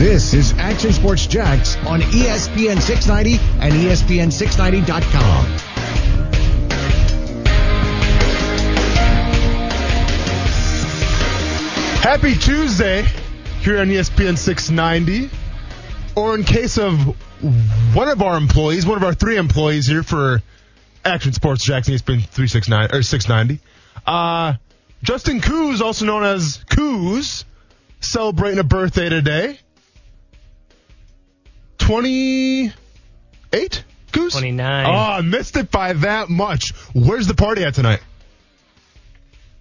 This is Action Sports Jax on ESPN 690 and E ESPN690.com. Happy Tuesday here on ESPN 690. Or in case of one of our employees, one of our three employees here for Action Sports Jackson, ESPN 369 or 690. Uh, Justin Coos, also known as Coos, celebrating a birthday today. 28? Coos? 29. Oh, I missed it by that much. Where's the party at tonight?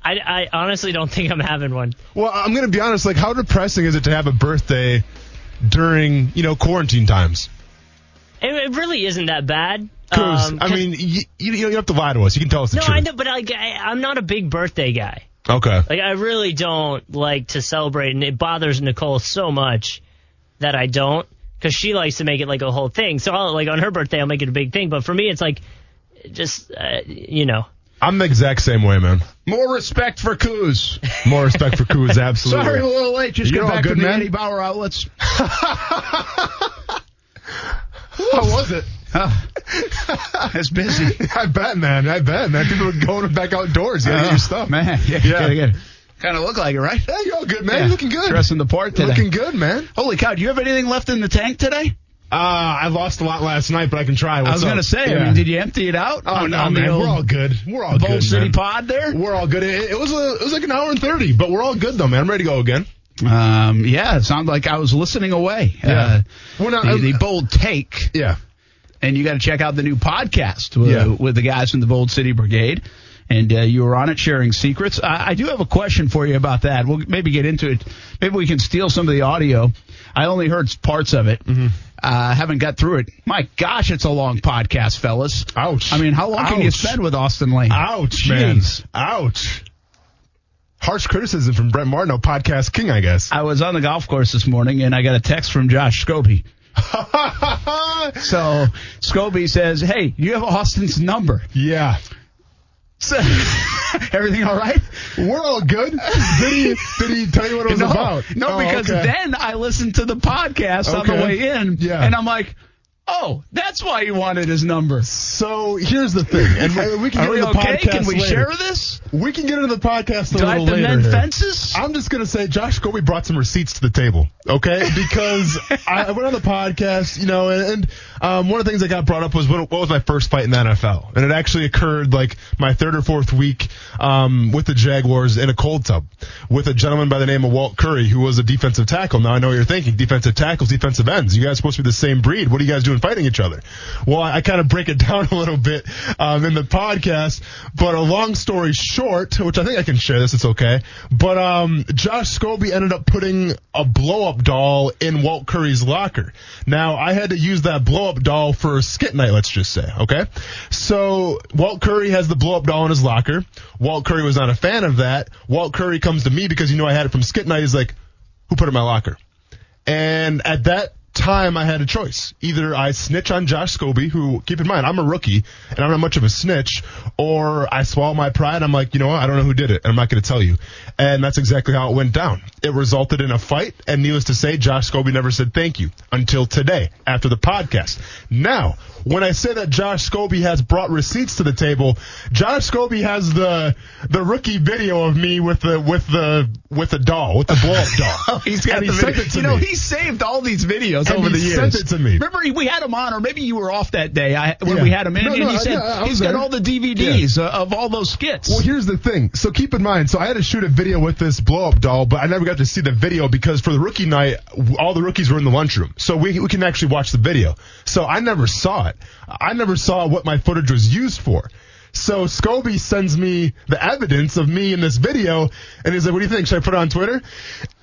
I, I honestly don't think I'm having one. Well, I'm going to be honest. Like, how depressing is it to have a birthday during, you know, quarantine times? It, it really isn't that bad. Um, I mean, you, you, you don't have to lie to us. You can tell us the no, truth. No, I know, but like, I, I'm not a big birthday guy. Okay. Like, I really don't like to celebrate, and it bothers Nicole so much that I don't, because she likes to make it like a whole thing. So, I'll, like on her birthday, I'll make it a big thing. But for me, it's like, just uh, you know, I'm the exact same way, man. More respect for Coos. More respect for Coos, absolutely. Sorry, a little late. Just You're got back good, from the man? Eddie Bauer outlets. How was it? it's busy. I bet, man. I bet, man. People are going back outdoors. You gotta your stuff. Oh, man. Yeah, Yeah. gotta get it. Kind of look like it, right? Hey, you're all good, man. Yeah. You're looking good. Dressing the part today. Looking good, man. Holy cow! Do you have anything left in the tank today? Uh, I lost a lot last night, but I can try. I was going gonna say. I mean, did you empty it out? Oh, on, no, on man. old We're all good. We're all Bold good, City man. Pod there. We're all good. It, it was a, it was like an hour and thirty, but we're all good though, man. I'm ready to go again. Um, yeah, it sounded like I was listening away. Yeah. Uh, Well, no, the, I'm- the bold take, Yeah. and you got to check out the new podcast with, Yeah. with the guys from the Bold City Brigade. And uh, you were on it sharing secrets. I, I do have a question for you about that. We'll maybe get into it. Maybe we can steal some of the audio. I only heard parts of it. Mm-hmm. Uh, haven't got through it. My gosh, it's a long podcast, fellas. Ouch. I mean, how long can you Ouch. spend with Austen Lane? Ouch, Jeez. man. Ouch. Harsh criticism from Brent Martineau, podcast king, I guess. I was on the golf course this morning and I got a text from Josh Scobee. So Scobee says, "Hey, you have Austen's number. yeah. So, everything all right?" We're all good. Did he, did he tell you what it was no, about? no, Oh, because okay. then I listened to the podcast on the way in, Yeah. and I'm like, "Oh, that's why you wanted his number." So here's the thing, and we- can Are get we into the okay? podcast Can we later. share this? We can get into the podcast a Do little later. mend fences? I'm just gonna say Josh Scobee brought some receipts to the table, okay? Because I went on the podcast, you know, and, and um, one of the things that got brought up was when, what was my first fight in the NFL, and it actually occurred like my third or fourth week um, with the Jaguars in a cold tub with a gentleman by the name of Walt Curry, who was a defensive tackle. Now I know what you're thinking: defensive tackles, defensive ends. You guys are supposed to be the same breed. What are you guys doing fighting each other? Well, I, I kind of break it down a little bit um, in the podcast, but a long story short, which I think I can share this, it's okay. But um, Josh Scobee ended up putting a blow up doll in Walt Curry's locker. Now I had to use that blow up doll for skit night, let's just say, okay? So Walt Curry has the blow up doll in his locker. Walt Curry was not a fan of that. Walt Curry comes to me because you know I had it from skit night. He's like, who put it in my locker? And at that time, I had a choice. Either I snitch on Josh Scobee, who, keep in mind, I'm a rookie and I'm not much of a snitch, or I swallow my pride. I'm like, you know what? I don't know who did it, and I'm not going to tell you. And that's exactly how it went down. It resulted in a fight, and needless to say, Josh Scobee never said thank you until today, after the podcast. Now, when I say that Josh Scobee has brought receipts to the table, Josh Scobee has the the rookie video of me with the with the with the doll, with the blow up doll. He's got and he the sent video. it to You know, me. he saved all these videos And over he the years. sent it to me. Remember, we had him on, or maybe you were off that day I, when Yeah. we had him in, No, and no, he said yeah, I he's got all the DVDs uh, of all those skits. Well, here's the thing. So keep in mind, so I had to shoot a video with this blow up doll, but I never got to see the video because for the rookie night, all the rookies were in the lunchroom. So we, we can actually watch the video. So I never saw it. I never saw what my footage was used for. So Scobee sends me the evidence of me in this video, and he's like, "What do you think? Should I put it on Twitter?"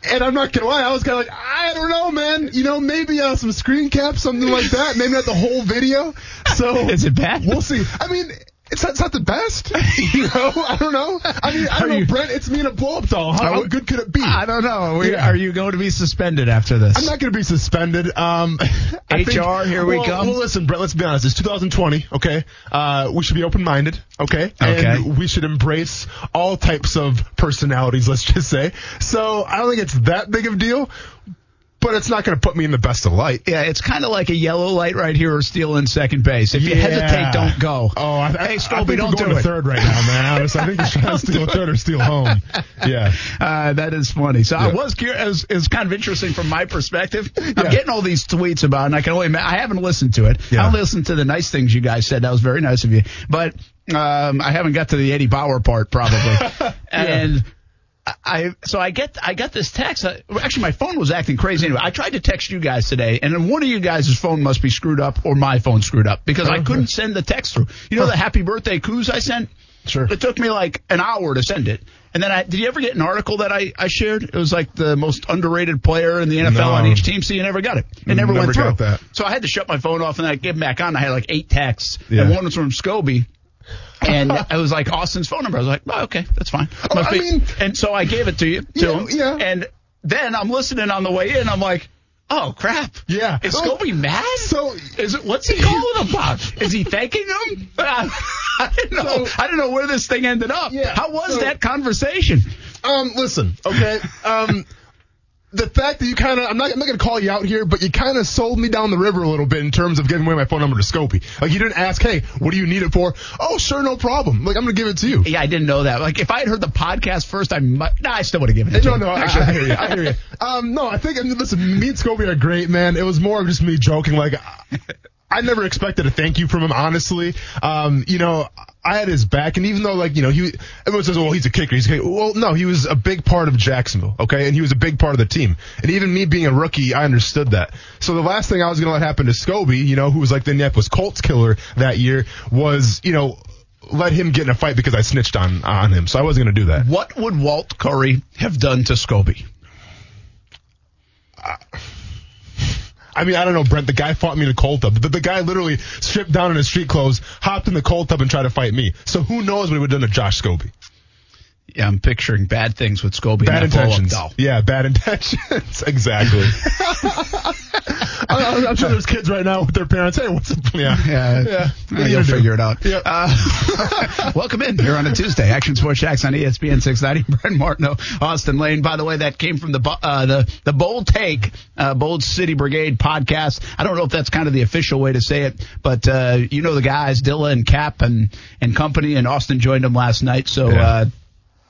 And I'm not gonna lie, I was kind of like, "I don't know, man. You know, maybe uh, some screen cap, something like that. Maybe not the whole video." So Is it bad? We'll see. I mean, it's not, it's not the best. You know, I don't know. I mean, I don't Are know, you- Brent. It's me in a blow up doll. How, how good could it be? I don't know. We- Yeah. Are you going to be suspended after this? I'm not going to be suspended. Um, I think- HR, here we come. Well, listen, Brent. Let's be honest. It's 2020. Okay, uh, we should be open-minded. Okay, Okay. and we should embrace all types of personalities. Let's just say. So I don't think it's that big of a deal. But it's not going to put me in the best of light. Yeah, it's kind of like a yellow light right here or stealing second base. If you Yeah. hesitate, don't go. Oh, I, I, hey, I Scobee, think don't do going to it. third right now, man. Honestly, I think he's trying to steal third or steal home. Yeah. Uh, that is funny. So I was curious. It was, kind of interesting from my perspective. I'm Yeah. getting all these tweets about, and I can only. I haven't listened to it. Yeah. I listened to the nice things you guys said. That was very nice of you. But um, I haven't got to the Eddie Bauer part probably. And I so I get I got this text. I, actually, my phone was acting crazy. Anyway, I tried to text you guys today, and one of you guys' phone must be screwed up, or my phone screwed up because I couldn't send the text through. You know the happy birthday coos I sent. Sure. It took me like an hour to send it. And then I did you ever get an article that I, I shared? It was like the most underrated player in the NFL No. on each team. So you never got it. It never, Never went through. So I had to shut my phone off and then I gave them back on. I had like eight texts. Yeah. And one was from Scobee. And it was like Austen's phone number. I was like, oh, okay, that's fine. Oh, I mean- and so I gave it to you, to Yeah, him. yeah. And then I'm listening on the way in. I'm like, oh crap. Yeah. Is Oh, Scobee mad? so- is it what's he calling about? Is he thanking him? I don't know. I didn't know where this thing ended up. Yeah, How was so- that conversation? Um, listen, okay. Um, the fact that you kind of, I'm not, I'm not going to call you out here, but you kind of sold me down the river a little bit in terms of giving away my phone number to Scobee. Like you didn't ask, hey, what do you need it for? Oh, sure, no problem. Like I'm going to give it to you. Yeah, I didn't know that. Like if I had heard the podcast first, I might. Nah, I still would have given it to No, him. no, Actually, I hear you. I hear you. Um, no, I think, I mean, listen, me and Scobee are great, man. It was more of just me joking. Like, I- never expected a thank you from him, honestly. Um, you know, I had his back, and even though, like, you know, he, everyone says, well, he's a kicker. He's a kicker. Well, no, he was a big part of Jacksonville, okay? And he was a big part of the team. And even me being a rookie, I understood that. So the last thing I was going to let happen to Scobee, you know, who was like the Indianapolis Colts killer that year, was, you know, let him get in a fight because I snitched on, on him. So I wasn't going to do that. What would Walt Curry have done to Scobee? I mean, I don't know, Brent. The guy fought me in a cold tub. The, the guy literally stripped down in his street clothes, hopped in the cold tub, and tried to fight me. So who knows what he would have done to Josh Scobee? Yeah, I'm picturing bad things with Scobee. Bad and that intentions. doll. Yeah, bad intentions. exactly. I'm, I'm sure there's kids right now with their parents. Hey, what's up? Yeah, Yeah, yeah. Uh, you'll figure it out. Yeah. Uh, welcome in here on a Tuesday. Action Sports Jax on ESPN 690. Brent Martineau, Austen Lane. By the way, that came from the uh, the the Bold Take, uh, Bold City Brigade podcast. I don't know if that's kind of the official way to say it, but uh, you know the guys, Dilla and Cap and and company, and Austen joined them last night. So. Yeah.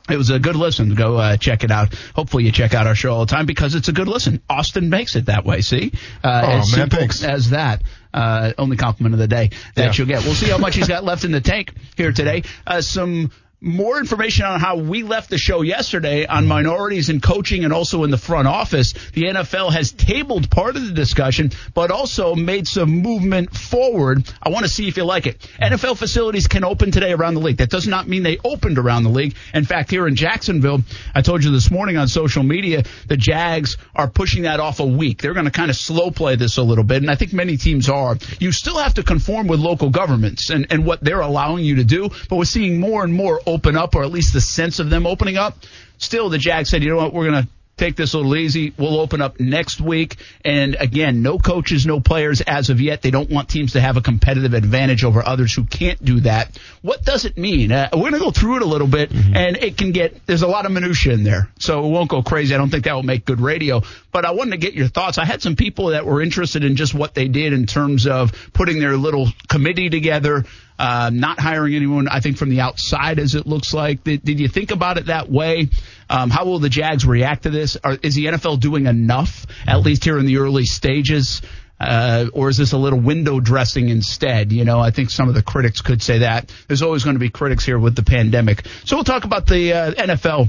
It was a good listen. Go uh, check it out. Hopefully, you check out our show all the time because it's a good listen. Austen makes it that way. See, uh, Oh, as man, simple thanks. as that. Uh, only compliment of the day that Yeah. you'll get. We'll see how much he's got left in the tank here today. Uh, some more information on how we left the show yesterday on minorities in coaching and also in the front office. The NFL has tabled part of the discussion, but also made some movement forward. I want to see if you like it. NFL facilities can open today around the league. That does not mean they opened around the league. In fact, here in Jacksonville, I told you this morning on social media, the Jags are pushing that off a week. They're going to kind of slow play this a little bit, and I think many teams are. You still have to conform with local governments and, and what they're allowing you to do, but we're seeing more and more open up, or at least the sense of them opening up. Still, the Jags said, you know what, we're going to take this a little easy. We'll open up next week. And again, no coaches, no players as of yet. They don't want teams to have a competitive advantage over others who can't do that. What does it mean? Uh, we're going to go through it a little bit, and it can get, there's a lot of minutia in there. So it won't go crazy. I don't think that will make good radio. But I wanted to get your thoughts. I had some people that were interested in just what they did in terms of putting their little committee together. Uh, not hiring anyone, I think, from the outside, as it looks like. Did, did you think about it that way? Um, how will the Jags react to this? Are, is the NFL doing enough, at least here in the early stages? Uh, or is this a little window dressing instead? You know, I think some of the critics could say that. There's always going to be critics here with the pandemic. So we'll talk about the uh, NFL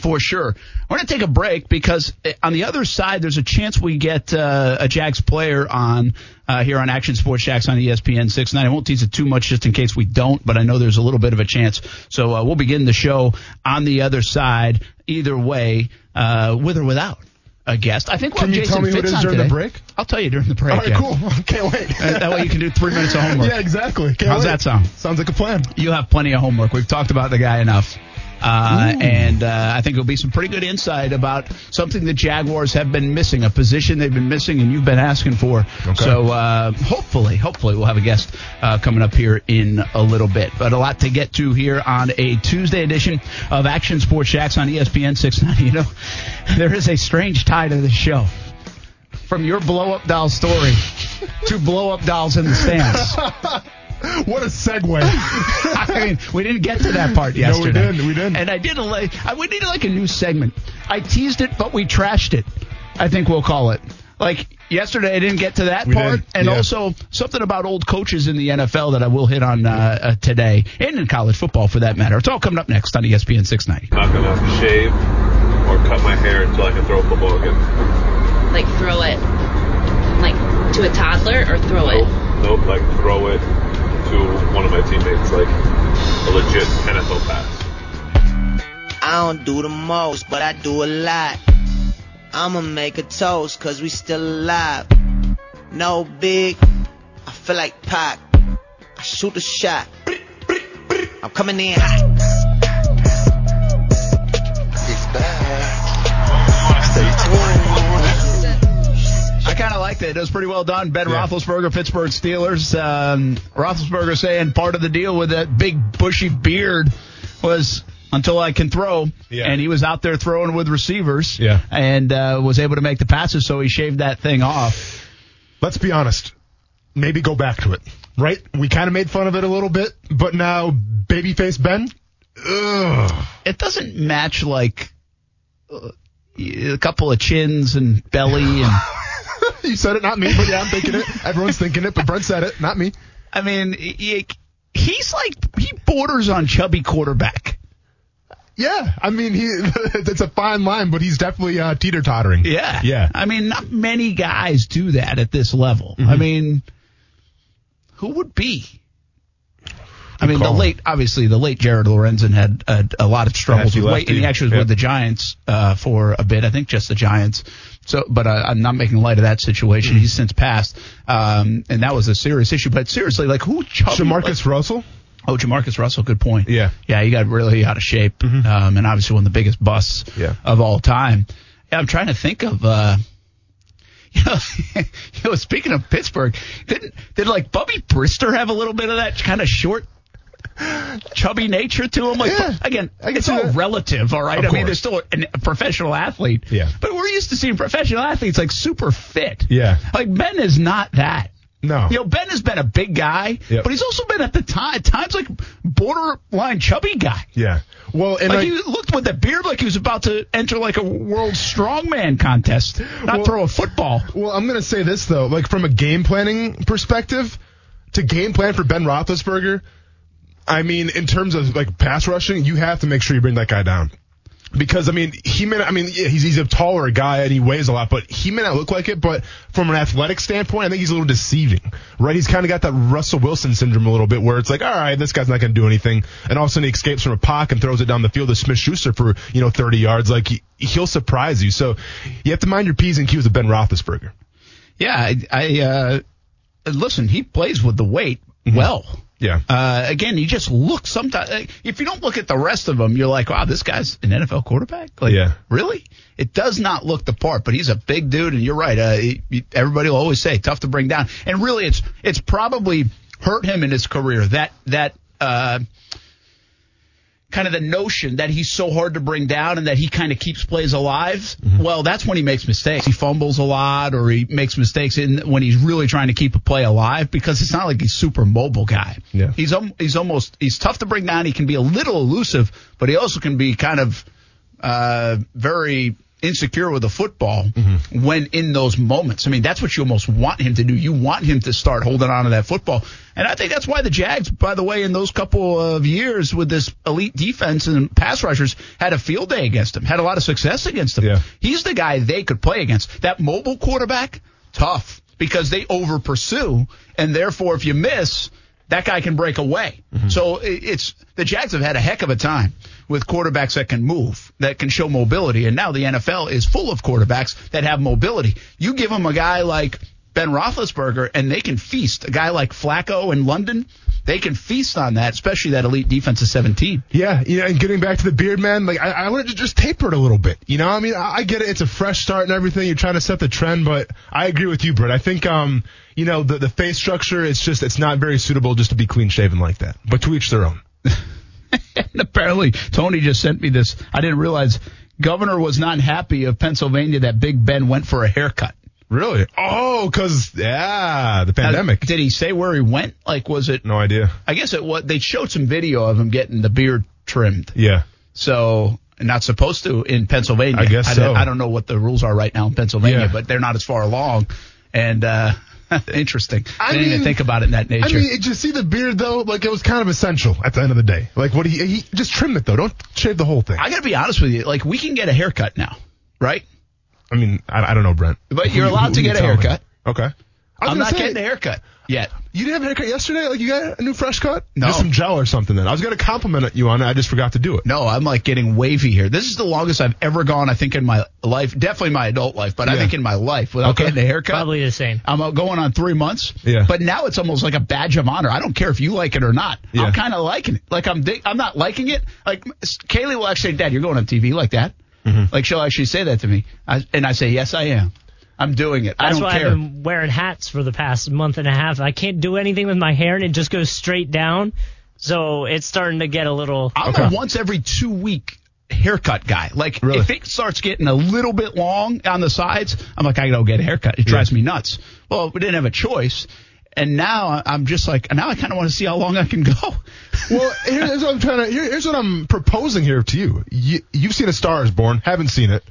for sure. We're going to take a break because uh, on the other side, there's a chance we get uh, a Jags player on uh, here on Action Sports Jax on ESPN 69. I won't tease it too much just in case we don't, but I know there's a little bit of a chance. So uh, we'll begin the show on the other side, either way, uh, with or without a guest. I think we'll Can you Jason tell me who it is during the break? I'll tell you during the break. All right, yeah. cool. Can't wait. Uh, that way you can do three minutes of homework. yeah, exactly. Can't How's wait. that sound? Sounds like a plan. you have plenty of homework. We've talked about the guy enough. Uh, and uh, I think it'll be some pretty good insight about something the Jaguars have been missing, a position they've been missing, and you've been asking for. So uh, hopefully, hopefully, we'll have a guest uh, coming up here in a little bit. But a lot to get to here on a Tuesday edition of Action Sports Jax on ESPN 690. You know, there is a strange tie to the show. from your blow up doll story to blow up dolls in the stands. What a segue. I mean, we didn't get to that part yesterday. No, we didn't. We didn't. And I did a like, I, we needed like a new segment. I teased it, but we trashed it. I think we'll call it. Like yesterday, I didn't get to that We part, did, and yeah. also something about old coaches in the NFL that I will hit on uh, uh, today, and in college football for that matter. It's all coming up next on ESPN 690. not gonna shave or cut my hair until I can throw a football again. like throw it like to a toddler or throw it Nope, nope, like throw it to one of my teammates, like a legit NFL pass. I don't do the most, but I do a lot. I'ma make a toast, cause we still alive. No big, I feel like Pac. I shoot a shot. I'm coming in hot. Kind of liked it. It was pretty well done. Ben Yeah. Roethlisberger, Pittsburgh Steelers. Um, Roethlisberger saying part of the deal with that big bushy beard was until I can throw. Yeah. And he was out there throwing with receivers. Yeah. And uh, was able to make the passes, so he shaved that thing off. Let's be honest. Maybe go back to it. Right? We kind of made fun of it a little bit, but now babyface Ben. Ugh. It doesn't match like uh, a couple of chins and belly and. You said it, not me, but yeah, I'm thinking it. Everyone's thinking it, but Brent said it, not me. I mean, he, he's like he borders on chubby quarterback. Yeah, I mean, he it's a fine line, but he's definitely uh, teeter tottering. Yeah. Yeah. I mean, not many guys do that at this level. I mean, who would be? I mean, the late, obviously, the late Jared Lorenzen had a, a lot of struggles with weight, and he actually was Yeah. with the Giants uh, for a bit. I think just the Giants. So, but uh, I'm not making light of that situation. He's since passed, um, and that was a serious issue. But seriously, like who? Chubby, Jamarcus Russell. Oh, Jamarcus Russell, good point. Yeah. Yeah, he got really out of shape, um, and obviously one of the biggest busts Yeah. of all time. Yeah, I'm trying to think of, uh, you know, you know, speaking of Pittsburgh, didn't, did like Bubby Brister have a little bit of that kind of short, chubby nature to him? Like, Yeah, again, I it's all that. relative, all right? Of I mean, course. there's still an, a professional athlete. Yeah. But we're used to seeing professional athletes like super fit. Yeah. Like Ben is not that. No. You know, Ben has been a big guy, Yep. but he's also been at the time at times like borderline chubby guy. Yeah. Well, and Like like, he looked with that beard like he was about to enter like a world strongman contest, not Well- throw a football. well, I'm gonna say this though, like from a game planning perspective, to game plan for Ben Roethlisberger, I mean, in terms of like pass rushing, you have to make sure you bring that guy down. Because I mean, he may not, I mean, yeah, he's he's a taller guy and he weighs a lot, but he may not look like it. But from an athletic standpoint, I think he's a little deceiving, right? He's kind of got that Russell Wilson syndrome a little bit, where it's like, all right, this guy's not going to do anything, and all of a sudden he escapes from a pocket and throws it down the field to Smith Schuster for you know 30 yards. Like he, he'll surprise you. So you have to mind your p's and q's with Ben Roethlisberger. Yeah, I, I uh, listen. He plays with the weight well. Yeah. Uh, again, you just look sometimes. If you don't look at the rest of them, you're like, wow, this guy's an NFL quarterback. Like, Yeah. really? It does not look the part, but he's a big dude, and you're right. Uh, he, he- everybody will always say tough to bring down, and really, it's it's probably hurt him in his career. That that. Uh, kind of the notion that he's so hard to bring down and that he kind of keeps plays alive. Well, that's when he makes mistakes. He fumbles a lot or he makes mistakes in when he's really trying to keep a play alive because it's not like he's super mobile guy. Yeah. He's um, he's almost he's tough to bring down. He can be a little elusive, but he also can be kind of uh, very insecure with the football mm-hmm. when in those moments. I mean, that's what you almost want him to do. You want him to start holding on to that football. And I think that's why the Jags, by the way, in those couple of years with this elite defense and pass rushers had a field day against him, had a lot of success against him. Yeah. He's the guy they could play against. That mobile quarterback, tough because they over pursue and therefore if you miss, that guy can break away. Mm-hmm. So it's the Jags have had a heck of a time with quarterbacks that can move, that can show mobility, and now the NFL is full of quarterbacks that have mobility. You give them a guy like Ben Roethlisberger, and they can feast. A guy like Flacco in London, they can feast on that, especially that elite defense of 17. Yeah, you know, and getting back to the beard, man, like I, I wanted to just taper it a little bit. You know, I mean, I, I get it; it's a fresh start and everything. You're trying to set the trend, but I agree with you, Brent. I think, um, you know, the the face structure, it's just it's not very suitable just to be clean shaven like that. But to each their own. And apparently, Tony just sent me this. I didn't realize Governor was not happy of Pennsylvania that Big Ben went for a haircut. Really? Oh, because yeah, the pandemic. Did he say where he went? Like, was it? no idea. I guess it was. They showed some video of him getting the beard trimmed. Yeah. So not supposed to in Pennsylvania. I guess I, so. don't- I don't know what the rules are right now in Pennsylvania, Yeah. but they're not as far along. And uh, interesting. I I didn't even mean- think about it in that nature. I mean, did you see the beard though? Like it was kind of essential at the end of the day. Like what he, he just trim it though. Don't shave the whole thing. I got to be honest with you. Like we can get a haircut now, right? I mean, I, I don't know, Brent. But you're Who- allowed who to get a tell me? haircut. Okay. I was I'm gonna not say, getting a haircut yet. You didn't have a haircut yesterday? Like you got a new fresh cut? No. Just some gel or something. Then I was gonna compliment you on it. I just forgot to do it. No, I'm like getting wavy here. This is the longest I've ever gone. I think in my life, definitely my adult life, but I Yeah. think in my life without Okay. getting a haircut. Probably the same. I'm uh, going on three months. Yeah. But now it's almost like a badge of honor. I don't care if you like it or not. Yeah. I'm kind of liking it. Like I'm, dig- I'm not liking it. Like Kaylee will actually say, "Dad, you're going on TV like that." Mm-hmm. Like she'll actually say that to me, I, and I say, "Yes, I am. I'm doing it. I That's don't why care." I've been wearing hats for the past month and a half. I can't do anything with my hair, and it just goes straight down. So it's starting to get a little. I'm a once every two week haircut guy. Like Really? if it starts getting a little bit long on the sides, I'm like, I gotta go get a haircut. It drives me nuts. Well, we didn't have a choice. And now I'm just like, now I kind of want to see how long I can go. Well, here's what I'm trying to. Here's what I'm proposing here to you. you. You've seen A Star Is Born. Haven't seen it.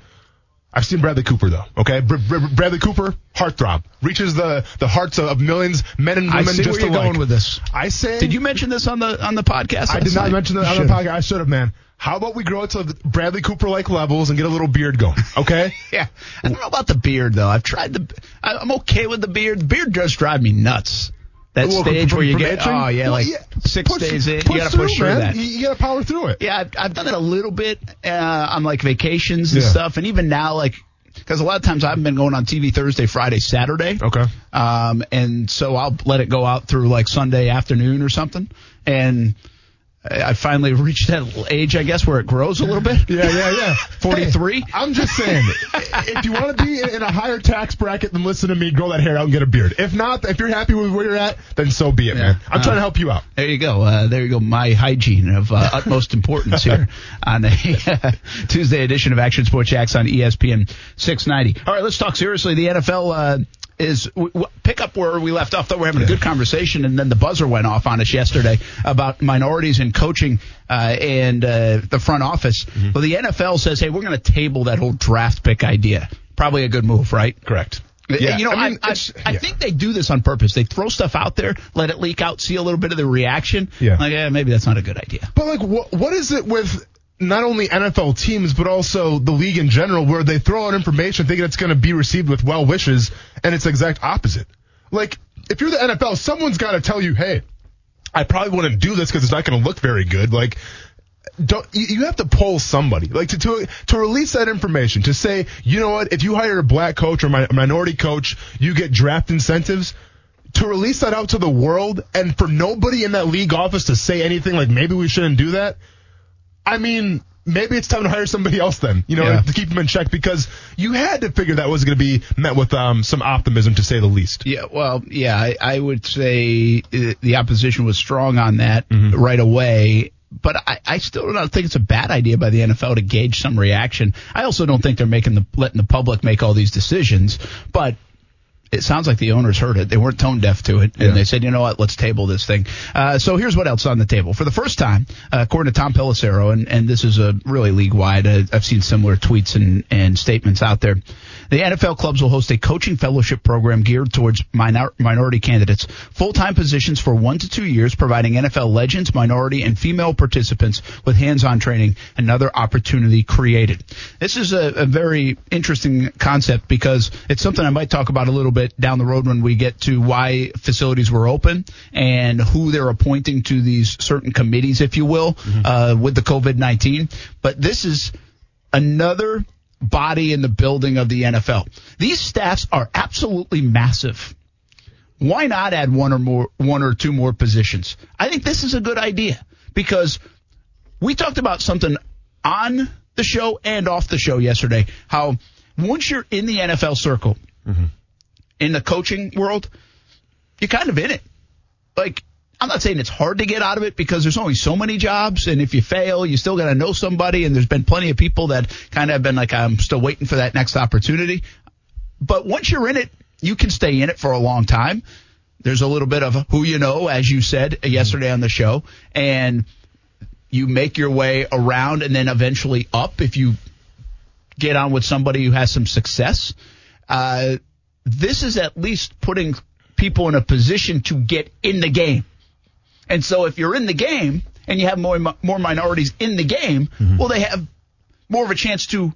I've seen Bradley Cooper though. Okay, Br- Br- Bradley Cooper, heartthrob, reaches the the hearts of, millions, men and women. I see just where you're alike. going with this. I say. Did you mention this on the on the podcast? I did not night? mention that on the podcast. I should have, man. How about we grow it to Bradley Cooper like levels and get a little beard going? Okay. Yeah, I don't know about the beard though. I've tried the. I'm okay with the beard. The beard does drive me nuts. That Well, stage from- where you get, itching? oh yeah, like yeah, six push- days in, you got to push through, man. that. You, you got to power through it. Yeah, I've, I've done it a little bit uh, on like vacations and Yeah. stuff, and even now, like, because a lot of times I've been going on TV Thursday, Friday, Saturday. Okay. Um, and so I'll let it go out through like Sunday afternoon or something, and I finally reached that age, I guess, where it grows a little bit. Yeah, yeah, yeah. 43? Hey, I'm just saying, if you want to be in a higher tax bracket, then listen to me, grow that hair out and get a beard. If not, if you're happy with where you're at, then so be it, Yeah. man. I'm Uh, trying to help you out. There you go. Uh, there you go. My hygiene of uh, utmost importance here on a Tuesday edition of Action Sports Jax on ESPN 690. All right, let's talk seriously. The NFL uh, is w- w- pick up where we left off. Though we're having a good conversation, and then the buzzer went off on us yesterday about minorities in coaching uh, and uh, the front office. Well, the NFL says, hey, we're going to table that whole draft pick idea. Probably a good move, right? Correct. Yeah, you know, I, mean, I, I yeah. think they do this on purpose. They throw stuff out there, let it leak out, see a little bit of the reaction. Yeah. Like, yeah, maybe that's not a good idea. But like, what what is it with not only NFL teams but also the league in general, where they throw out information thinking it's going to be received with well wishes, and it's the exact opposite. Like, if you're the NFL, someone's got to tell you, hey, I probably wouldn't do this because it's not going to look very good. Like. Don't you, have to poll somebody like to, to to release that information to say you know what if you hire a black coach or a minority coach you get draft incentives to release that out to the world and for nobody in that league office to say anything like maybe we shouldn't do that. I mean, maybe it's time to hire somebody else then, you know, Yeah. to keep them in check because you had to figure that was going to be met with um, some optimism to say the least. Yeah, well, yeah, I, I would say uh, the opposition was strong on that Mm-hmm. right away. But I, I still don't think it's a bad idea by the NFL to gauge some reaction. I also don't think they're making the letting the public make all these decisions. But it sounds like the owners heard it. They weren't tone deaf to it, and Yeah. they said, "You know what? Let's table this thing." Uh, so here's what else on the table. For the first time, uh, according to Tom Pelissero, and, and this is a really league wide. Uh, I've seen similar tweets and, and statements out there. The NFL clubs will host a coaching fellowship program geared towards minor, minority candidates, full time positions for one to two years, providing NFL legends, minority, and female participants with hands on training. Another opportunity created. This is a, a very interesting concept because it's something I might talk about a little bit down the road when we get to why facilities were open and who they're appointing to these certain committees, if you will, uh, with the COVID 19. But this is another body in the building of the NFL. These staffs are absolutely massive. Why not add one or more, one or two more positions? I think this is a good idea because we talked about something on the show and off the show yesterday. How once you're in the NFL circle, in the coaching world, you're kind of in it. Like, I'm not saying it's hard to get out of it because there's only so many jobs, and if you fail, you still got to know somebody. And there's been plenty of people that kind of have been like, I'm still waiting for that next opportunity. But once you're in it, you can stay in it for a long time. There's a little bit of who you know, as you said yesterday on the show, and you make your way around and then eventually up if you get on with somebody who has some success. Uh, this is at least putting people in a position to get in the game. And so if you're in the game and you have more more minorities in the game, mm-hmm. well, they have more of a chance to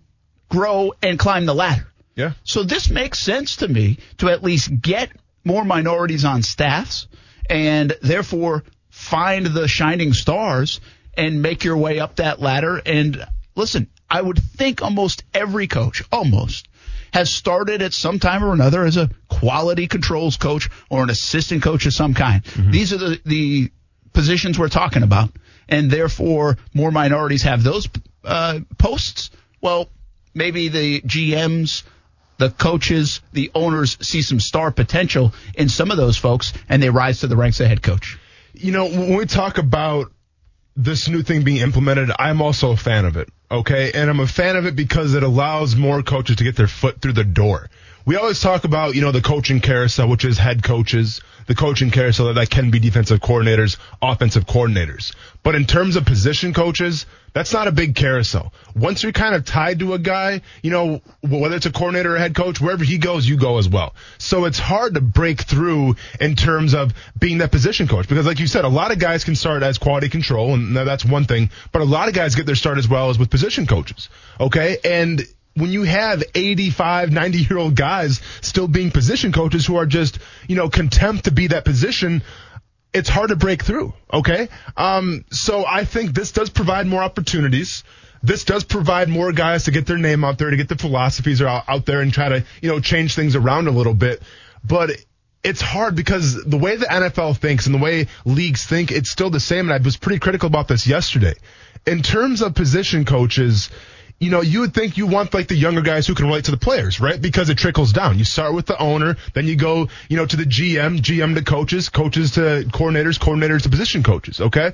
grow and climb the ladder. Yeah. So this makes sense to me to at least get more minorities on staffs and therefore find the shining stars and make your way up that ladder. And listen, I would think almost every coach, almost, has started at some time or another as a quality controls coach or an assistant coach of some kind. Mm-hmm. These are the, the positions we're talking about. And therefore, more minorities have those uh, posts. Well, maybe the GMs, the coaches, the owners see some star potential in some of those folks and they rise to the ranks of head coach. You know, when we talk about this new thing being implemented, I'm also a fan of it. Okay. And I'm a fan of it because it allows more coaches to get their foot through the door. We always talk about, you know, the coaching carousel, which is head coaches, the coaching carousel that can be defensive coordinators, offensive coordinators. But in terms of position coaches, that's not a big carousel. Once you're kind of tied to a guy, you know, whether it's a coordinator or head coach, wherever he goes, you go as well. So it's hard to break through in terms of being that position coach because like you said, a lot of guys can start as quality control and that's one thing, but a lot of guys get their start as well as with position coaches. Okay. And when you have 85, 90 year old guys still being position coaches who are just, you know, contempt to be that position, it's hard to break through. Okay. Um, so I think this does provide more opportunities. This does provide more guys to get their name out there, to get the philosophies out, out there and try to, you know, change things around a little bit. But it's hard because the way the NFL thinks and the way leagues think, it's still the same. And I was pretty critical about this yesterday. In terms of position coaches, you know, you would think you want like the younger guys who can relate to the players, right? Because it trickles down. You start with the owner, then you go, you know, to the GM, GM to coaches, coaches to coordinators, coordinators to position coaches, okay?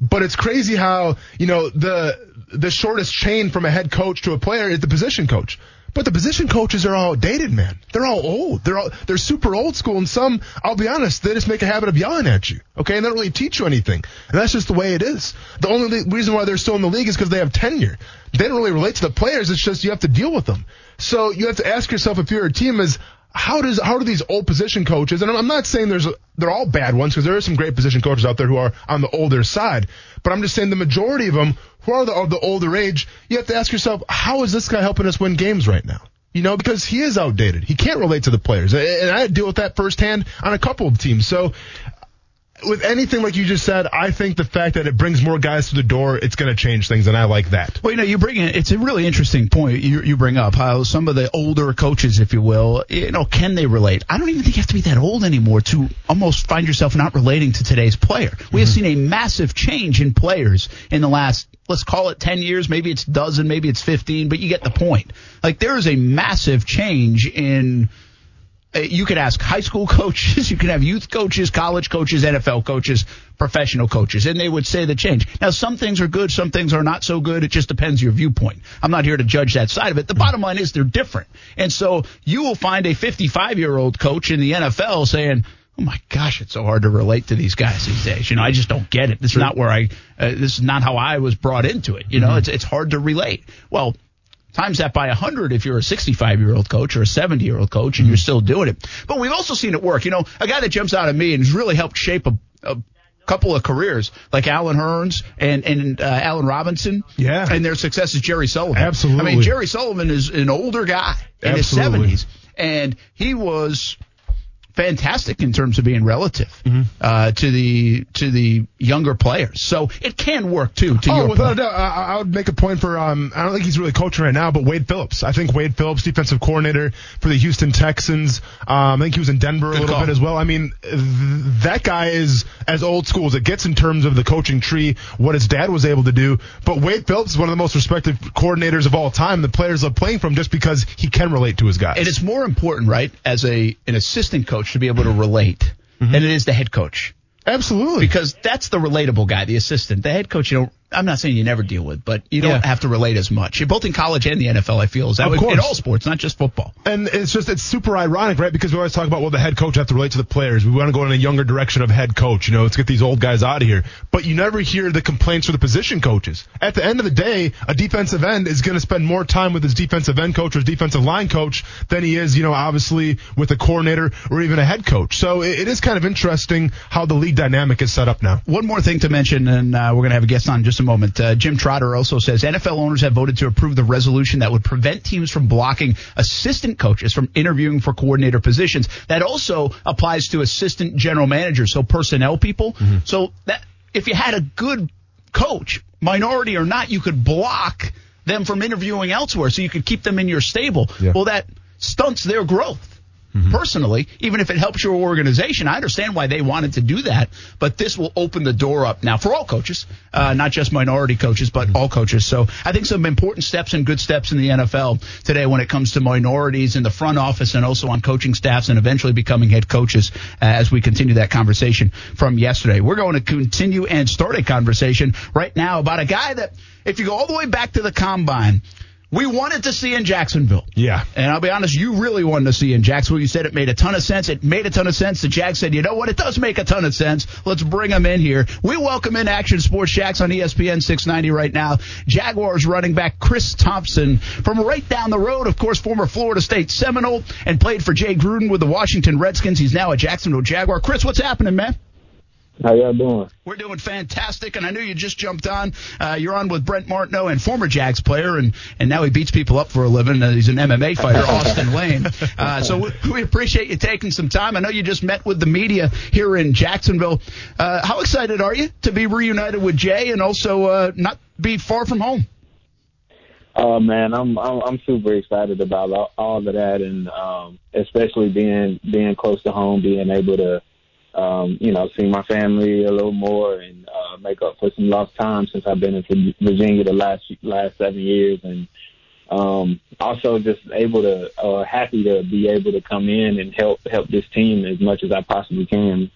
But it's crazy how, you know, the the shortest chain from a head coach to a player is the position coach. But the position coaches are all dated, man. They're all old. They're all they're super old school, and some, I'll be honest, they just make a habit of yelling at you. Okay, and they don't really teach you anything, and that's just the way it is. The only reason why they're still in the league is because they have tenure. They don't really relate to the players. It's just you have to deal with them. So you have to ask yourself if you're a team is how does how do these old position coaches and I'm not saying there's they're all bad ones because there are some great position coaches out there who are on the older side, but I'm just saying the majority of them who are the, of the older age, you have to ask yourself, how is this guy helping us win games right now? You know, because he is outdated. He can't relate to the players. And I deal with that firsthand on a couple of teams. So with anything like you just said, I think the fact that it brings more guys to the door, it's going to change things, and I like that. Well, you know, you bring in, it's a really interesting point you, you bring up how some of the older coaches, if you will, you know, can they relate? I don't even think you have to be that old anymore to almost find yourself not relating to today's player. We mm-hmm. have seen a massive change in players in the last let's call it 10 years, maybe it's dozen, maybe it's 15, but you get the point. Like there is a massive change in you could ask high school coaches, you can have youth coaches, college coaches, NFL coaches, professional coaches, and they would say the change. Now, some things are good, some things are not so good. It just depends your viewpoint. I'm not here to judge that side of it. The bottom line is they're different. And so you will find a 55 year old coach in the NFL saying, Oh my gosh, it's so hard to relate to these guys these days. You know, I just don't get it. This is not where I, uh, this is not how I was brought into it. You know, mm-hmm. it's, it's hard to relate. Well, Times that by 100 if you're a 65 year old coach or a 70 year old coach and you're still doing it. But we've also seen it work. You know, a guy that jumps out at me and has really helped shape a, a couple of careers like Allen Hurns and and uh, Allen Robinson. Yeah. And their success is Jerry Sullivan. Absolutely. I mean, Jerry Sullivan is an older guy in Absolutely. his 70s, and he was fantastic in terms of being relative mm-hmm. uh, to the to the younger players. So it can work too. To oh, your without point. a doubt, I, I, would make a point for. Um, I don't think he's really coaching right now, but Wade Phillips. I think Wade Phillips, defensive coordinator for the Houston Texans. Um, I think he was in Denver Good a little call. bit as well. I mean, th- that guy is as old school as it gets in terms of the coaching tree. What his dad was able to do, but Wade Phillips is one of the most respected coordinators of all time. The players love playing from just because he can relate to his guys. And it's more important, right, as a an assistant coach coach to be able to relate mm-hmm. than it is the head coach. Absolutely. Because that's the relatable guy, the assistant. The head coach, you don't I'm not saying you never deal with, but you don't Yeah. have to relate as much. Both in college and the NFL, I feel is that Of way in all sports, not just football. And it's just it's super ironic, right? Because we always talk about well, the head coach have to relate to the players. We want to go in a younger direction of head coach. You know, let's get these old guys out of here. But you never hear the complaints for the position coaches. At the end of the day, a defensive end is going to spend more time with his defensive end coach or his defensive line coach than he is, you know, obviously with a coordinator or even a head coach. So it, it is kind of interesting how the league dynamic is set up now. One more thing to mention, and uh, we're going to have a guest on just a moment. Uh, Jim Trotter also says NFL owners have voted to approve the resolution that would prevent teams from blocking assistant coaches from interviewing for coordinator positions. That also applies to assistant general managers, so personnel people. So that if you had a good coach, minority or not, you could block them from interviewing elsewhere, so you could keep them in your stable. Yeah. Well, that stunts their growth personally, even if it helps your organization. I understand why they wanted to do that, but this will open the door up now for all coaches, uh, not just minority coaches, but all coaches. So I think some important steps and good steps in the NFL today when it comes to minorities in the front office and also on coaching staffs and eventually becoming head coaches uh, as we continue that conversation from yesterday. We're going to continue and start a conversation right now about a guy that, if you go all the way back to the combine, we wanted to see in Jacksonville. Yeah. And I'll be honest, you really wanted to see in Jacksonville. You said it made a ton of sense. It made a ton of sense. The Jags said, you know what? It does make a ton of sense. Let's bring him in here. We welcome in Action Sports Jax on ESPN 690 right now. Jaguars running back Chris Thompson from right down the road. Of course, former Florida State Seminole and played for Jay Gruden with the Washington Redskins. He's now a Jacksonville Jaguar. Chris, what's happening, man? How y'all doing? We're doing fantastic, and I knew you just jumped on. Uh, you're on with Brent Martineau and former Jags player, and, and now he beats people up for a living. Uh, he's an MMA fighter, Austen Lane. Uh, so we, we appreciate you taking some time. I know you just met with the media here in Jacksonville. Uh, how excited are you to be reunited with Jay and also uh, not be far from home? Oh man, I'm I'm, I'm super excited about all, all of that, and um, especially being being close to home, being able to, um, you know, see my family a little more and uh, make up for some lost time since I've been in Virginia the last last seven years, and um, also just able to, uh, happy to be able to come in and help help this team as much as I possibly can.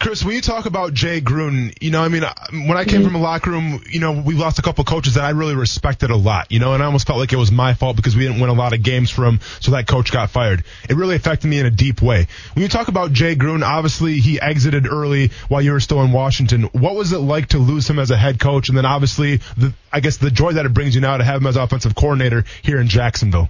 Chris, when you talk about Jay Gruden, you know, I mean, when I came from a locker room, you know, we lost a couple coaches that I really respected a lot, you know, and I almost felt like it was my fault because we didn't win a lot of games for him, so that coach got fired. It really affected me in a deep way. When you talk about Jay Gruden, obviously he exited early while you were still in Washington. What was it like to lose him as a head coach, and then obviously, the, I guess the joy that it brings you now to have him as offensive coordinator here in Jacksonville?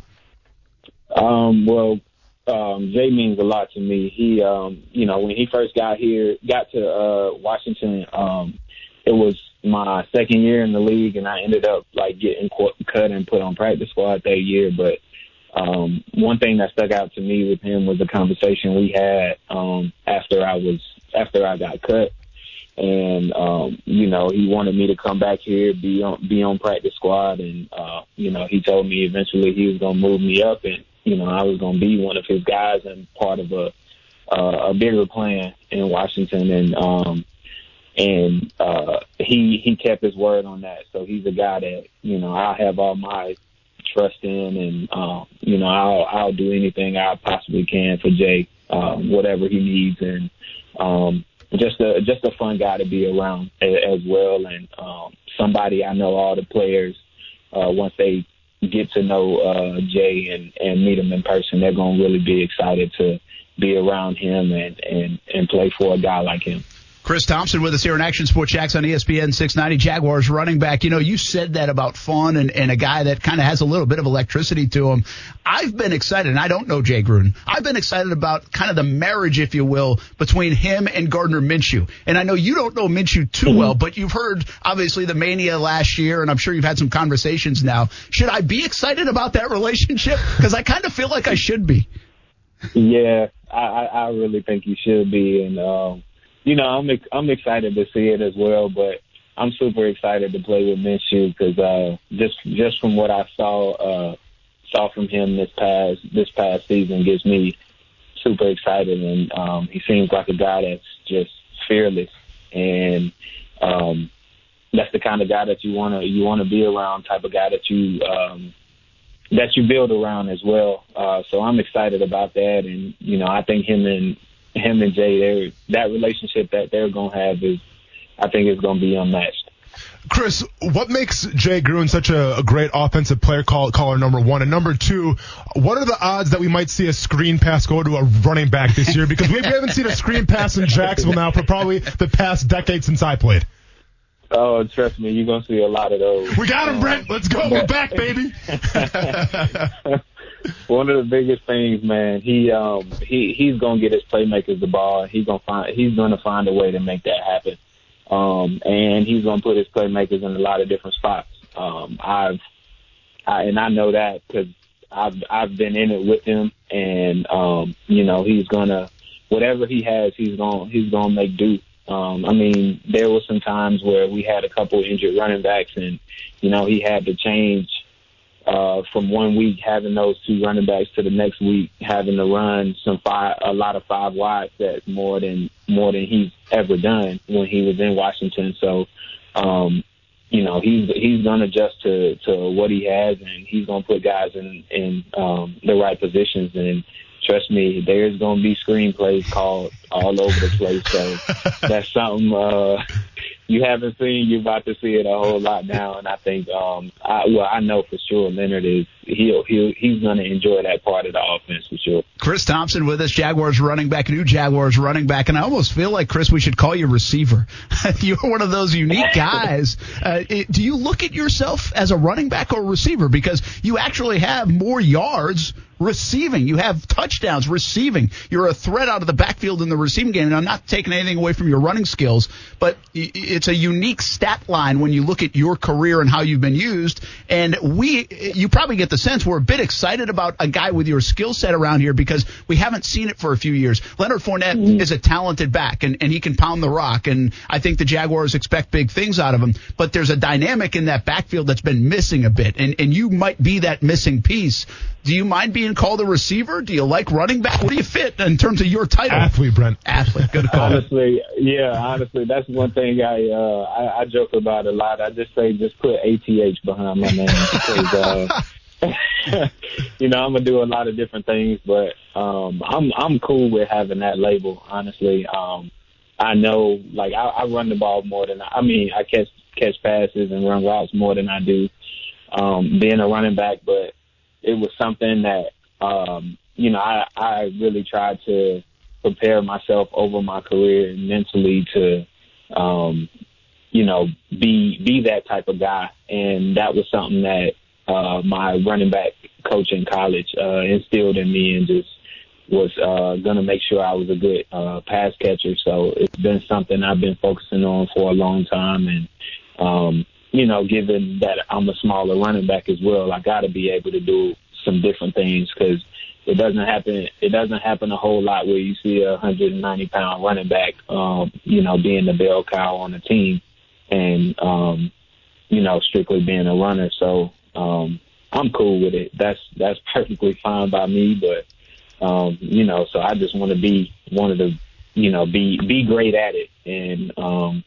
Um, well, um, Jay means a lot to me. He, um, you know, when he first got here, got to uh, Washington, um, it was my second year in the league, and I ended up like getting cut and put on practice squad that year. But um, one thing that stuck out to me with him was the conversation we had um, after I was after I got cut, and um, you know he wanted me to come back here, be on be on practice squad, and uh, you know he told me eventually he was gonna move me up, and you know I was gonna be one of his guys and part of a uh, a bigger plan in Washington, and um, and uh, he he kept his word on that. So he's a guy that you know I have all my trust in, and um, you know I'll I'll do anything I possibly can for Jay, um, whatever he needs, and um, just a just a fun guy to be around as well, and um, somebody I know all the players uh, once they get to know uh, Jay and and meet him in person, they're gonna really be excited to be around him and and and play for a guy like him. Chris Thompson with us here in Action Sports Jax on ESPN 690 Jaguars running back. You know, you said that about fun and, and a guy that kind of has a little bit of electricity to him. I've been excited, and I don't know Jay Gruden. I've been excited about kind of the marriage, if you will, between him and Gardner Minshew. And I know you don't know Minshew too well, but you've heard obviously the mania last year, and I'm sure you've had some conversations now. Should I be excited about that relationship? Because I kind of feel like I should be. Yeah, I, I, I really think you should be, and um, you know, I'm I'm excited to see it as well. But I'm super excited to play with Minshew because uh, just just from what I saw uh, saw from him this past this past season gives me super excited, and um, he seems like a guy that's just fearless, and um, that's the kind of guy that you wanna you wanna be around, type of guy that you um, that you build around as well. Uh, so I'm excited about that, and you know, I think him and him and Jay, that relationship that they're gonna have is, I think, is gonna be unmatched. Chris, what makes Jay Gruden such a, a great offensive player call, caller, number one? And number two, what are the odds that we might see a screen pass go to a running back this year? Because we, we haven't seen a screen pass in Jacksonville now for probably the past decade since I played. Oh, trust me, you're gonna see a lot of those. We got him, Brent. Let's go. We're back, baby. One of the biggest things, man, he um he he's gonna get his playmakers the ball. He's gonna find he's gonna find a way to make that happen. Um, and he's gonna put his playmakers in a lot of different spots. Um, I've I, and I know that because I've I've been in it with him, and um, you know he's gonna whatever he has, he's gonna he's gonna make do. Um, I mean, there were some times where we had a couple injured running backs, and you know he had to change uh, from one week having those two running backs to the next week having to run some five, a lot of five wide sets more than more than he's ever done when he was in Washington. So, um, you know, he's he's going to adjust to to what he has, and he's going to put guys in in um, the right positions. And trust me, there's going to be screenplays called all over the place. So that's something uh, you haven't seen. You're about to see it a whole lot now, and I think, um, I, well, I know for sure Leonard is he'll he'll he's going to enjoy that part of the offense for sure. Chris Thompson with us, Jaguars running back, new Jaguars running back, and I almost feel like Chris, we should call you receiver. You're one of those unique guys. Uh, it, do you look at yourself as a running back or receiver because you actually have more yards? Receiving. You have touchdowns receiving. You're a threat out of the backfield in the receiving game. And I'm not taking anything away from your running skills, but it's a unique stat line when you look at your career and how you've been used. And we, you probably get the sense we're a bit excited about a guy with your skill set around here because we haven't seen it for a few years. Leonard Fournette mm-hmm. is a talented back and, and he can pound the rock. And I think the Jaguars expect big things out of him. But there's a dynamic in that backfield that's been missing a bit. And, and you might be that missing piece. Do you mind being called a receiver? Do you like running back? Where do you fit in terms of your title? Athlete, Brent. Athlete. Good call. honestly, yeah, honestly, that's one thing I, uh, I I joke about a lot. I just say just put ATH behind my name because uh, you know I'm gonna do a lot of different things, but um, I'm I'm cool with having that label. Honestly, um, I know like I, I run the ball more than I, I mean I catch catch passes and run routes more than I do um, being a running back, but it was something that um, you know I I really tried to prepare myself over my career mentally to um, you know be be that type of guy, and that was something that uh, my running back coach in college uh, instilled in me, and just was uh, going to make sure I was a good uh, pass catcher. So it's been something I've been focusing on for a long time, and um, you know, given that I'm a smaller running back as well, I got to be able to do some different things because it doesn't happen. It doesn't happen a whole lot where you see a 190 pound running back, um, you know, being the bell cow on the team, and um, you know, strictly being a runner. So um, I'm cool with it. That's that's perfectly fine by me. But um, you know, so I just want to be one of the, you know, be be great at it, and um,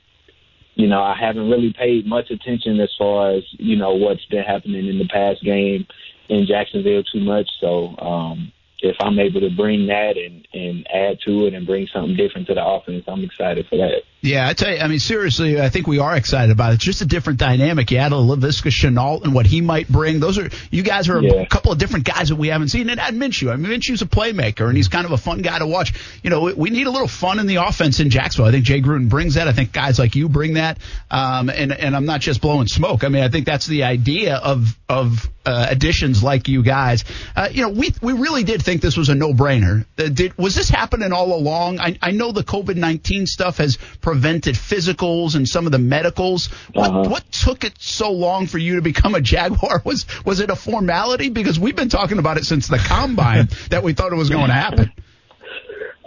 you know, I haven't really paid much attention as far as, you know, what's been happening in the past game in Jacksonville too much. So, um, if I'm able to bring that and, and add to it and bring something different to the offense, I'm excited for that. Yeah, I tell you, I mean, seriously, I think we are excited about it. It's just a different dynamic. You add a Laviska Shenault and what he might bring. Those are, you guys are yeah. a couple of different guys that we haven't seen. And add Minshew. I mean, Minshew's a playmaker and he's kind of a fun guy to watch. You know, we need a little fun in the offense in Jacksonville. I think Jay Gruden brings that. I think guys like you bring that. Um, and, and I'm not just blowing smoke. I mean, I think that's the idea of, of, uh, additions like you guys. Uh, you know, we, we really did think this was a no brainer. Uh, did, was this happening all along? I, I know the COVID-19 stuff has prevented physicals and some of the medicals. What, uh-huh. what took it so long for you to become a Jaguar? Was was it a formality? Because we've been talking about it since the combine that we thought it was going to happen.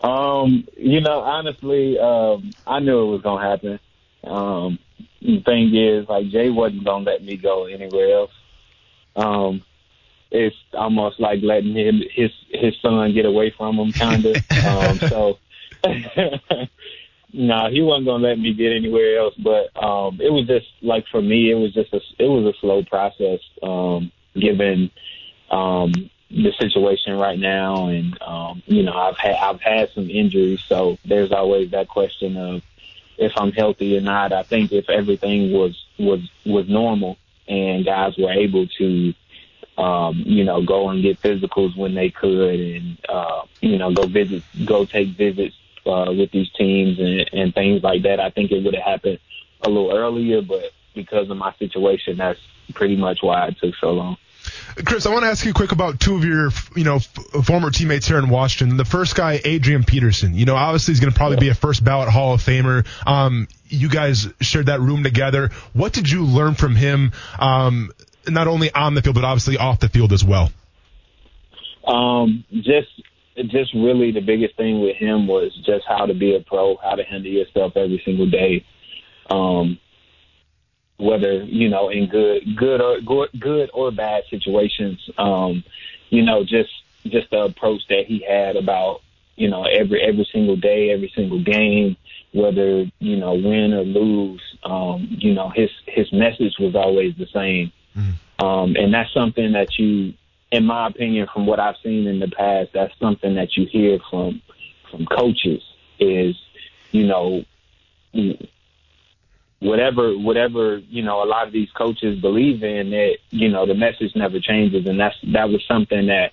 Um, you know, honestly, um, I knew it was going to happen. Um, the thing is, like Jay wasn't going to let me go anywhere else. Um, it's almost like letting him his his son get away from him, kind of. um, so No, he wasn't gonna let me get anywhere else. But um, it was just like for me, it was just a it was a slow process, um, given um, the situation right now, and um, you know I've had I've had some injuries, so there's always that question of if I'm healthy or not. I think if everything was was was normal and guys were able to um, you know, go and get physicals when they could and, uh, you know, go visit, go take visits, uh, with these teams and, and things like that. I think it would have happened a little earlier, but because of my situation, that's pretty much why it took so long. Chris, I want to ask you quick about two of your, you know, f- former teammates here in Washington. The first guy, Adrian Peterson. You know, obviously he's going to probably be a first ballot Hall of Famer. Um, you guys shared that room together. What did you learn from him? Um, not only on the field, but obviously off the field as well? Um, just, just really the biggest thing with him was just how to be a pro, how to handle yourself every single day. Um, whether you know in good, good or good, good or bad situations. Um, you know, just just the approach that he had about you know every every single day, every single game, whether you know win or lose. Um, you know, his his message was always the same. Mm-hmm. Um, and that's something that you, in my opinion, from what I've seen in the past, that's something that you hear from from coaches is, you know, whatever whatever you know a lot of these coaches believe in that you know the message never changes. And that's that was something that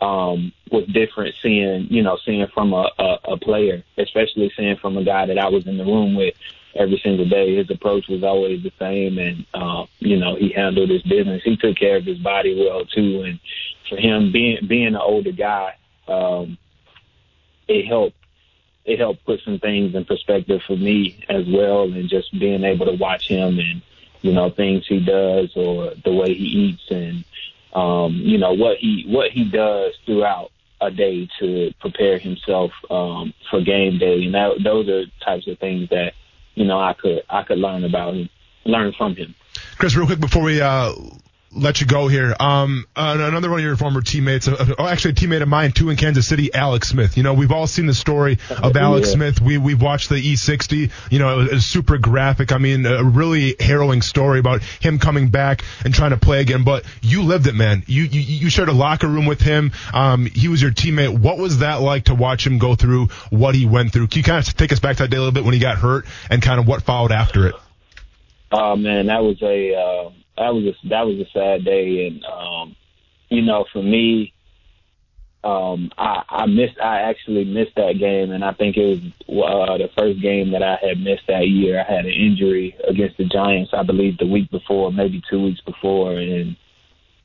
um was different seeing you know seeing from a, a, a player especially seeing from a guy that I was in the room with every single day. His approach was always the same, and uh, you know he handled his business. He took care of his body well too, and for him being being an older guy, um, it helped. It helped put some things in perspective for me as well, and just being able to watch him and you know things he does or the way he eats and um, you know what he what he does throughout a day to prepare himself um, for game day, and that, those are types of things that you know, I could I could learn about him, learn from him. Chris, real quick before we uh, let you go here. Um, uh, another one of your former teammates, uh, oh, actually a teammate of mine too in Kansas City, Alex Smith. You know, we've all seen the story of Alex yeah. Smith. We we've watched the E60. You know, it was, it was, super graphic. I mean, a really harrowing story about him coming back and trying to play again. But you lived it, man. You you, you shared a locker room with him. Um, he was your teammate. What was that like to watch him go through what he went through? Can you kind of take us back to that day a little bit when he got hurt and kind of what followed after it? Oh man, that was a. Uh that was a that was a sad day, and um, you know, for me, um, I, I missed. I actually missed that game, and I think it was uh, the first game that I had missed that year. I had an injury against the Giants, I believe, the week before, maybe two weeks before, and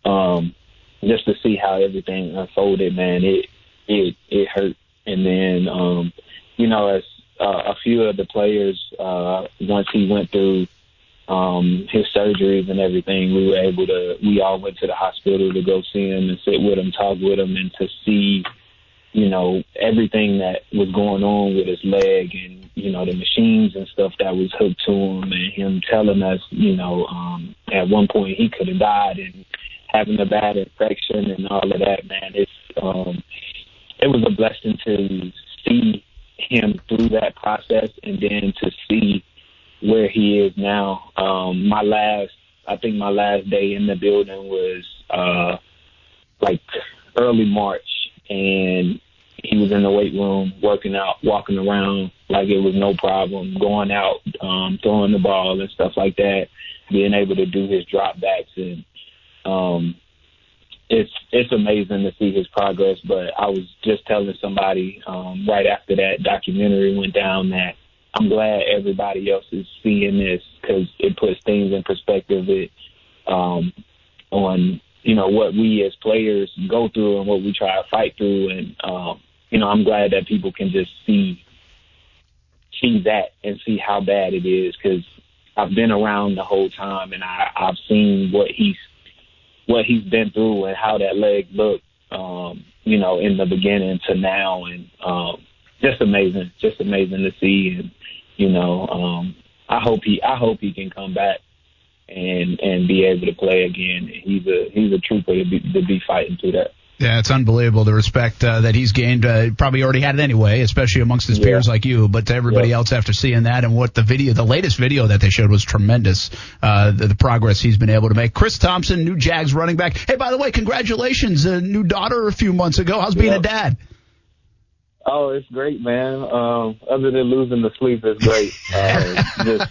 um, just to see how everything unfolded, man, it it it hurt. And then, um, you know, as uh, a few of the players, uh, once he went through um, his surgeries and everything, we were able to, we all went to the hospital to go see him and sit with him, talk with him, and to see, you know, everything that was going on with his leg and, you know, the machines and stuff that was hooked to him and him telling us, you know, um, at one point he could have died and having a bad infection and all of that, man. It's, um, it was a blessing to see him through that process and then to see where he is now. Um, my last, I think my last day in the building was uh, like early March, and he was in the weight room working out, walking around like it was no problem, going out, um, throwing the ball and stuff like that, being able to do his drop backs and um it's it's amazing to see his progress. But I was just telling somebody um right after that documentary went down that I'm glad everybody else is seeing this because it puts things in perspective. It um, on you know what we as players go through and what we try to fight through, and um, you know I'm glad that people can just see see that and see how bad it is because I've been around the whole time and I, I've seen what he's what he's been through and how that leg looked, um, you know, in the beginning to now, and um, just amazing, just amazing to see. And you know, um, I hope he I hope he can come back and and be able to play again. He's a he's a trooper to be to be fighting through that. Yeah, it's unbelievable the respect uh, that he's gained. Uh, probably already had it anyway, especially amongst his yeah. peers like you. But to everybody yeah. else after seeing that and what the video, the latest video that they showed was tremendous. Uh, the, the, progress he's been able to make. Chris Thompson, new Jags running back. Hey, by the way, congratulations, a new daughter a few months ago. How's being yeah. a dad? Oh, it's great, man. Um, other than losing the sleep, it's great. Uh, just,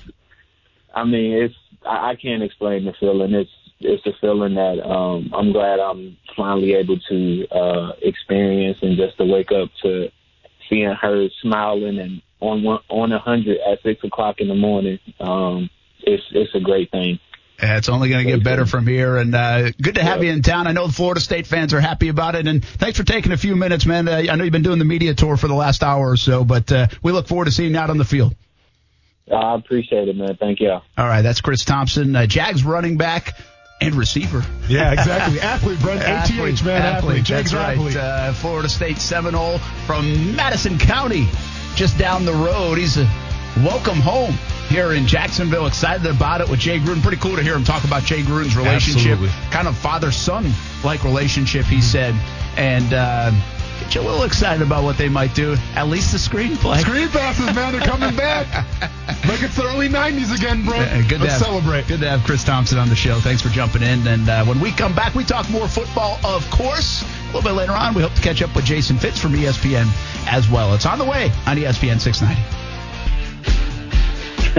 I mean, it's I, I can't explain the feeling. It's it's a feeling that um, I'm glad I'm finally able to uh, experience, and just to wake up to seeing her smiling and on one, on a hundred at six o'clock in the morning. Um, it's it's a great thing. Yeah, It's only going to get better from here, and uh, good to have you in town. I know the Florida State fans are happy about it, and thanks for taking a few minutes, man. Uh, I know you've been doing the media tour for the last hour or so, but uh, we look forward to seeing you out on the field. I appreciate it, man. Thank you. All right, that's Chris Thompson, uh, Jags running back and receiver. Yeah, exactly. athlete, Brent. ATH, man. Athlete. Jags That's right. athlete. Uh, Florida State Seminole from Madison County, just down the road. He's a welcome home here in Jacksonville. Excited about it with Jay Gruden. Pretty cool to hear him talk about Jay Gruden's relationship. Absolutely. Kind of father son like relationship, he said. And uh, get you a little excited about what they might do. At least the screenplay. Screen passes, man. They're coming back. like it's the early 90s again, bro. Uh, good to Let's have, celebrate. Good to have Chris Thompson on the show. Thanks for jumping in. And uh, when we come back, we talk more football, of course. A little bit later on, we hope to catch up with Jason Fitz from ESPN as well. It's on the way on ESPN 690.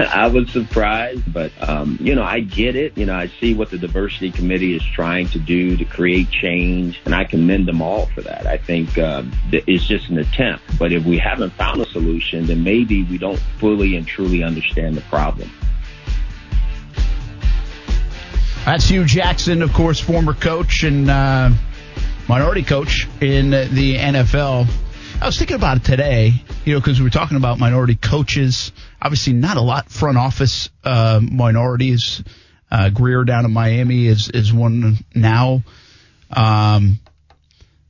I was surprised, but um, you know, I get it. You know, I see what the diversity committee is trying to do to create change, and I commend them all for that. I think uh, it's just an attempt, but if we haven't found a solution, then maybe we don't fully and truly understand the problem. That's Hue Jackson, of course, former coach and uh, minority coach in the NFL. I was thinking about it today, you know, because we were talking about minority coaches. Obviously, not a lot front office uh, minorities. Uh, Grier down in Miami is is one now. Um,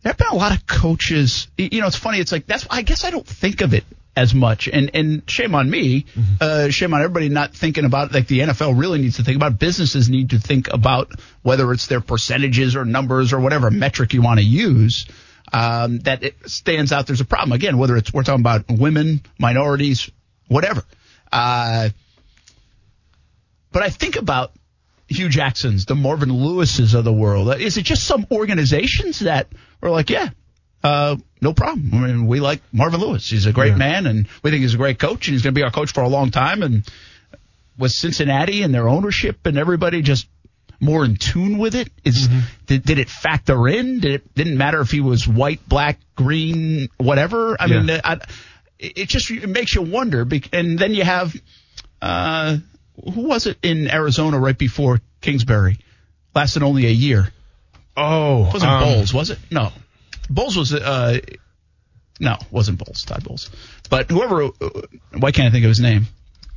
there have been a lot of coaches. You know, it's funny. It's like that's. I guess I don't think of it as much, and and shame on me. Uh, shame on everybody not thinking about it. Like the NFL really needs to think about. it. Businesses need to think about whether it's their percentages or numbers or whatever metric you want to use. Um, that it stands out. There's a problem again. Whether it's we're talking about women, minorities, whatever. Uh, but I think about Hue Jacksons, the Marvin Lewises of the world. Is it just some organizations that are like, yeah, uh, no problem. I mean, we like Marvin Lewis. He's a great man, and we think he's a great coach, and he's going to be our coach for a long time. And with Cincinnati and their ownership and everybody just more in tune with it, is did, did it factor in? Did it didn't matter if he was white, black, green, whatever? I mean, I, it just it makes you wonder. And then you have uh, who was it in Arizona right before Kingsbury? Lasted only a year. Oh, It wasn't um, Bowles, was it? No. Bowles was uh no, wasn't Bowles, Todd Bowles. But whoever uh, why can't I think of his name?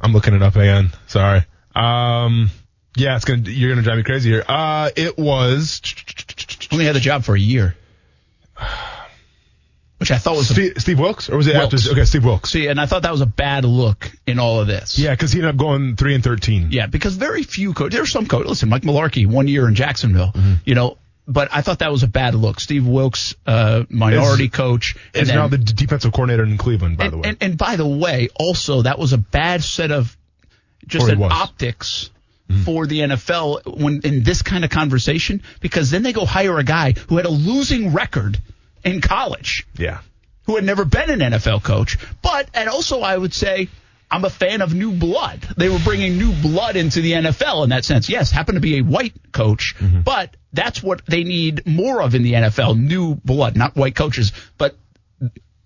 I'm looking it up again. Sorry. Um, yeah, it's gonna you're gonna drive me crazy here. Uh, it was Only had the job for a year. Which I thought was a, Steve, Steve Wilks, or was it Wilks. after? Okay, Steve Wilks. see, and I thought that was a bad look in all of this. Yeah, because he ended up going three and thirteen. Yeah, because very few coaches. There are some coaches. Listen, Mike Mularkey, one year in Jacksonville. Mm-hmm. You know, but I thought that was a bad look. Steve Wilks, uh, minority Is- coach, Is then- now the defensive coordinator in Cleveland, by and, the way. And, and by the way, also that was a bad set of just an was. optics for the NFL when in this kind of conversation because then they go hire a guy who had a losing record in college, yeah. who had never been an NFL coach, but and also I would say. I'm a fan of new blood. They were bringing new blood into the NFL in that sense. Yes, happened to be a white coach, but that's what they need more of in the NFL new blood, not white coaches, but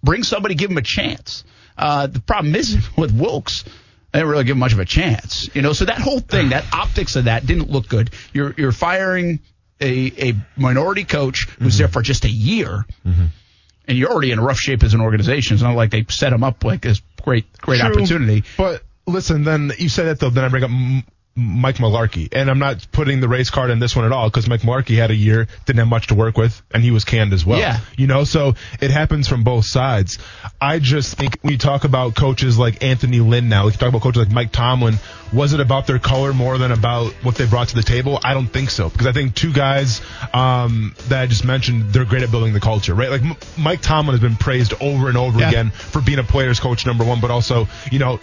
bring somebody, give them a chance. Uh, the problem is with Wilks, they didn't really give him much of a chance. You know, so that whole thing, that optics of that didn't look good. You're you're firing a, a minority coach who's mm-hmm. there for just a year, mm-hmm. and you're already in rough shape as an organization. It's not like they set him up like this great great True, opportunity. But listen, then you say that though, then I bring up Mike Mularkey, and I'm not putting the race card in this one at all because Mike Mularkey had a year, didn't have much to work with, and he was canned as well. Yeah. you know, so it happens from both sides. I just think when you talk about coaches like Anthony Lynn now, We talk about coaches like Mike Tomlin, was it about their color more than about what they brought to the table? I don't think so because I think two guys um, that I just mentioned, they're great at building the culture, right? Like M- Mike Tomlin has been praised over and over Yeah. again for being a player's coach number one, but also, you know,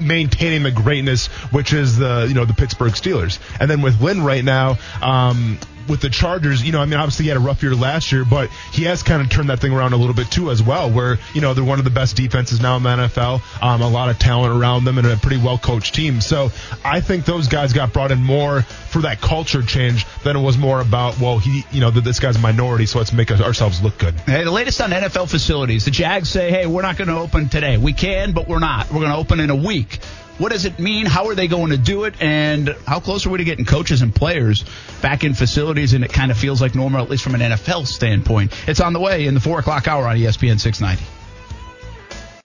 maintaining the greatness, which is the you know the Pittsburgh Steelers. And then with Lynn right now, um, with the Chargers, you know, I mean, obviously he had a rough year last year, but he has kind of turned that thing around a little bit too as well. Where you know they're one of the best defenses now in the NFL, um, a lot of talent around them, and a pretty well coached team. So I think those guys got brought in more for that culture change than it was more about well, he, you know, that this guy's a minority, so let's make ourselves look good. Hey, the latest on NFL facilities. The Jags say, hey, we're not going to open today. We can, but we're not. We're going to open in a week. What does it mean? How are they going to do it? And how close are we to getting coaches and players back in facilities? And it kind of feels like normal, at least from an NFL standpoint. It's on the way in the 4 o'clock hour on ESPN 690.